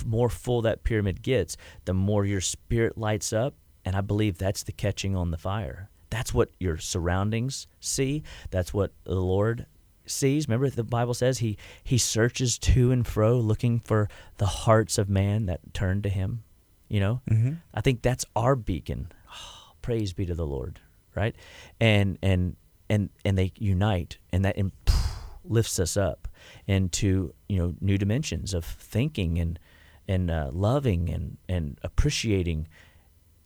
more full that pyramid gets, the more your spirit lights up. And I believe that's the catching on the fire. That's what your surroundings see. That's what the Lord sees. Remember, the Bible says he he searches to and fro, looking for the hearts of man that turn to him. You know,
Mm-hmm.
I think that's our beacon. <sighs> praise be to the Lord, right? And and and and they unite, and that <sighs> lifts us up into you know new dimensions of thinking and and uh, loving and and appreciating,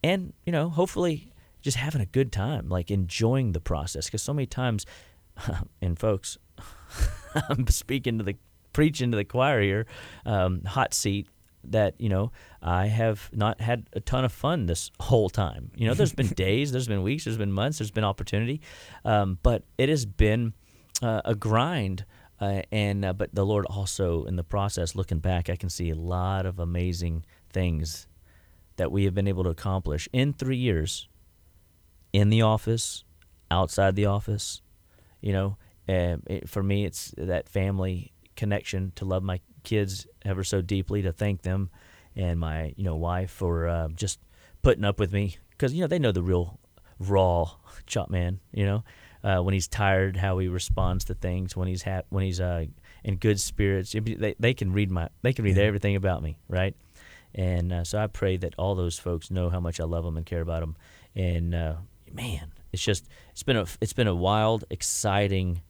and you know hopefully just having a good time, like enjoying the process. Because so many times, <laughs> and folks, <laughs> I'm speaking to the preaching to the choir here, um, hot seat. That you know, I have not had a ton of fun this <laughs> whole time. You know, there's been <laughs> days, there's been weeks, there's been months, there's been opportunity, um, but it has been uh, a grind. Uh, and uh, but the Lord also in the process, looking back, I can see a lot of amazing things that we have been able to accomplish in three years in the office, outside the office. You know, it, for me, it's that family connection to love my kids ever so deeply, to thank them and my you know wife for uh, just putting up with me because you know they know the real raw <laughs> chop man. You know, uh, when he's tired, how he responds to things. When he's ha- when he's uh, in good spirits, they they can read my they can read
Yeah.
everything about me, right? And uh, so I pray that all those folks know how much I love them and care about them. And uh, man, it's just it's been a it's been a wild, exciting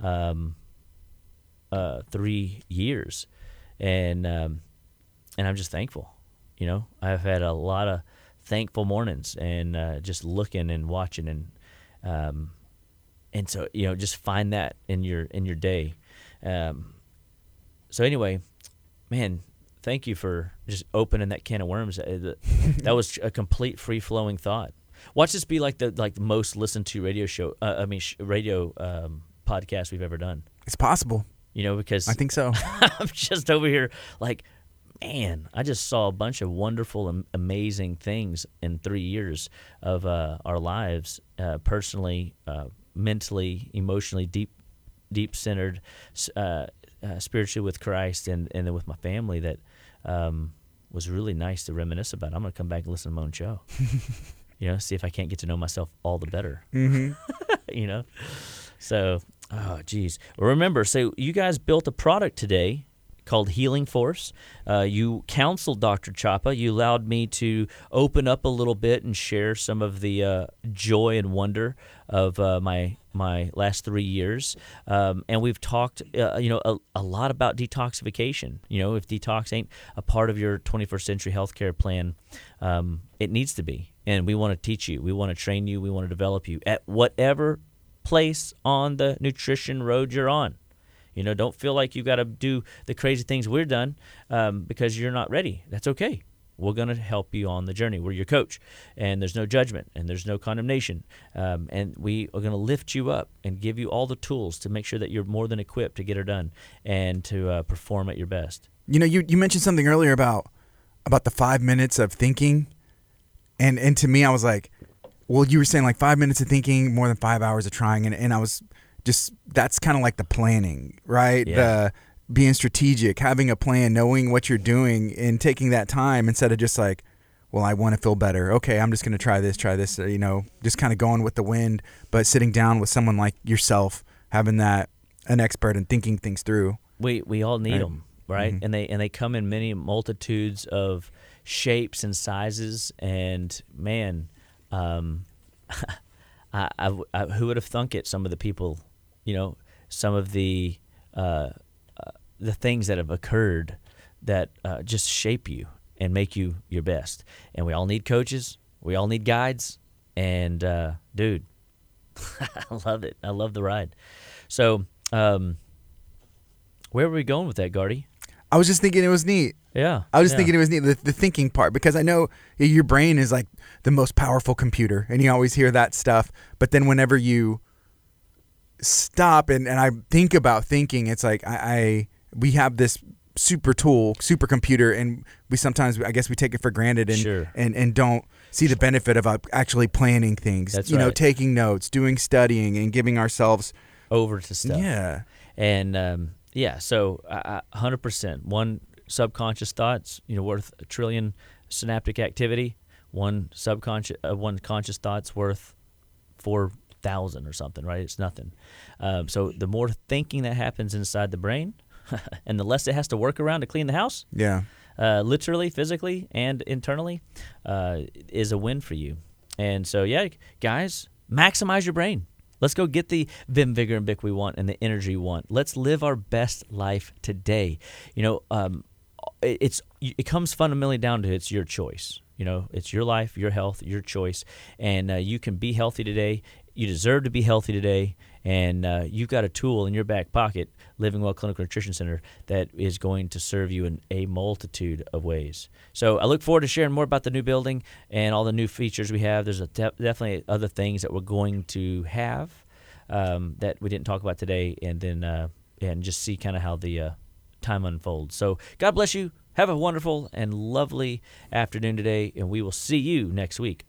um, uh, three years, and um, and I'm just thankful. You know, I've had a lot of thankful mornings and uh, just looking and watching and um, and so you know just find that in your in your day. Um, so anyway, man, thank you for just opening that can of worms. Uh, <laughs> that was a complete free flowing thought. Watch this be like the like most listened to radio show. Uh, I mean, sh- radio um, podcast we've ever done.
It's possible.
You know, because
I think so. <laughs>
I'm just over here like, man, I just saw a bunch of wonderful, am- amazing things in three years of uh, our lives, uh, personally, uh, mentally, emotionally, deep, deep centered, uh, uh, spiritually with Christ, and and then with my family that um, was really nice to reminisce about. I'm gonna come back and listen to my own show. <laughs> you know, see if I can't get to know myself all the better.
Mm-hmm. <laughs>
you know, so oh geez. Remember, so you guys built a product today called Healing Force. Uh, you counseled Dr. Chapa. You allowed me to open up a little bit and share some of the uh, joy and wonder of uh, my my last three years. Um, and we've talked, uh, you know, a, a lot about detoxification. You know, if detox ain't a part of your 21st century healthcare plan, um, it needs to be. And we want to teach you. We want to train you. We want to develop you at whatever place on the nutrition road you're on. You know, don't feel like you got to do the crazy things we're done um, because you're not ready. That's okay. We're going to help you on the journey. We're your coach, and there's no judgment and there's no condemnation. Um, and we are going to lift you up and give you all the tools to make sure that you're more than equipped to get it done and to uh, perform at your best.
You know, you, you mentioned something earlier about about the five minutes of thinking, and and to me, I was like, well, you were saying like five minutes of thinking, more than five hours of trying, and, and I was just that's kind of like the planning, right?
Yeah.
The being strategic, having a plan, knowing what you're doing, and taking that time instead of just like, well, I want to feel better. Okay, I'm just gonna try this, try this. You know, just kind of going with the wind, but sitting down with someone like yourself, having that an expert and thinking things through.
we we all need
Right.
them right
Mhm.
and they and they come in many multitudes of shapes and sizes and man um <laughs> I, I I- who would have thunk it some of the people you know some of the uh, uh, the things that have occurred that uh, just shape you and make you your best. And we all need coaches. We all need guides. And uh, dude <laughs> i love it. I love the ride. So um, where were we going with that, Gardy?
I was just thinking it was neat.
Yeah.
I was just
yeah.
thinking it was neat the, the thinking part because I know your brain is like the most powerful computer and you always hear that stuff. But then whenever you stop and, and I think about thinking, it's like I, I we have this super tool, super computer, and we sometimes I guess we take it for granted and
Sure.
and, and don't see the benefit of uh, actually planning things.
That's
you know, taking notes, doing studying, and giving ourselves
over to stuff.
yeah.
And um, yeah, so uh, hundred percent. One subconscious thoughts, you know, worth a trillion synaptic activity. One subconscious, uh, one conscious thoughts worth four thousand or something. Right? It's nothing. Um, so the more thinking that happens inside the brain, <laughs> and the less it has to work around to clean the house,
Yeah.
uh, literally, physically, and internally, uh, is a win for you. And so, yeah, guys, maximize your brain. Let's go get the vim, vigor, and bic we want and the energy we want. Let's live our best life today. You know, um, it's it comes fundamentally down to it's your choice. You know, it's your life, your health, your choice, and uh, you can be healthy today. You deserve to be healthy today, and uh, you've got a tool in your back pocket, Living Well Clinical Nutrition Center, that is going to serve you in a multitude of ways. So I look forward to sharing more about the new building and all the new features we have. There's definitely other things that we're going to have um, that we didn't talk about today, and then uh, and just see kind of how the uh, time unfolds. So God bless you. Have a wonderful and lovely afternoon today, and we will see you next week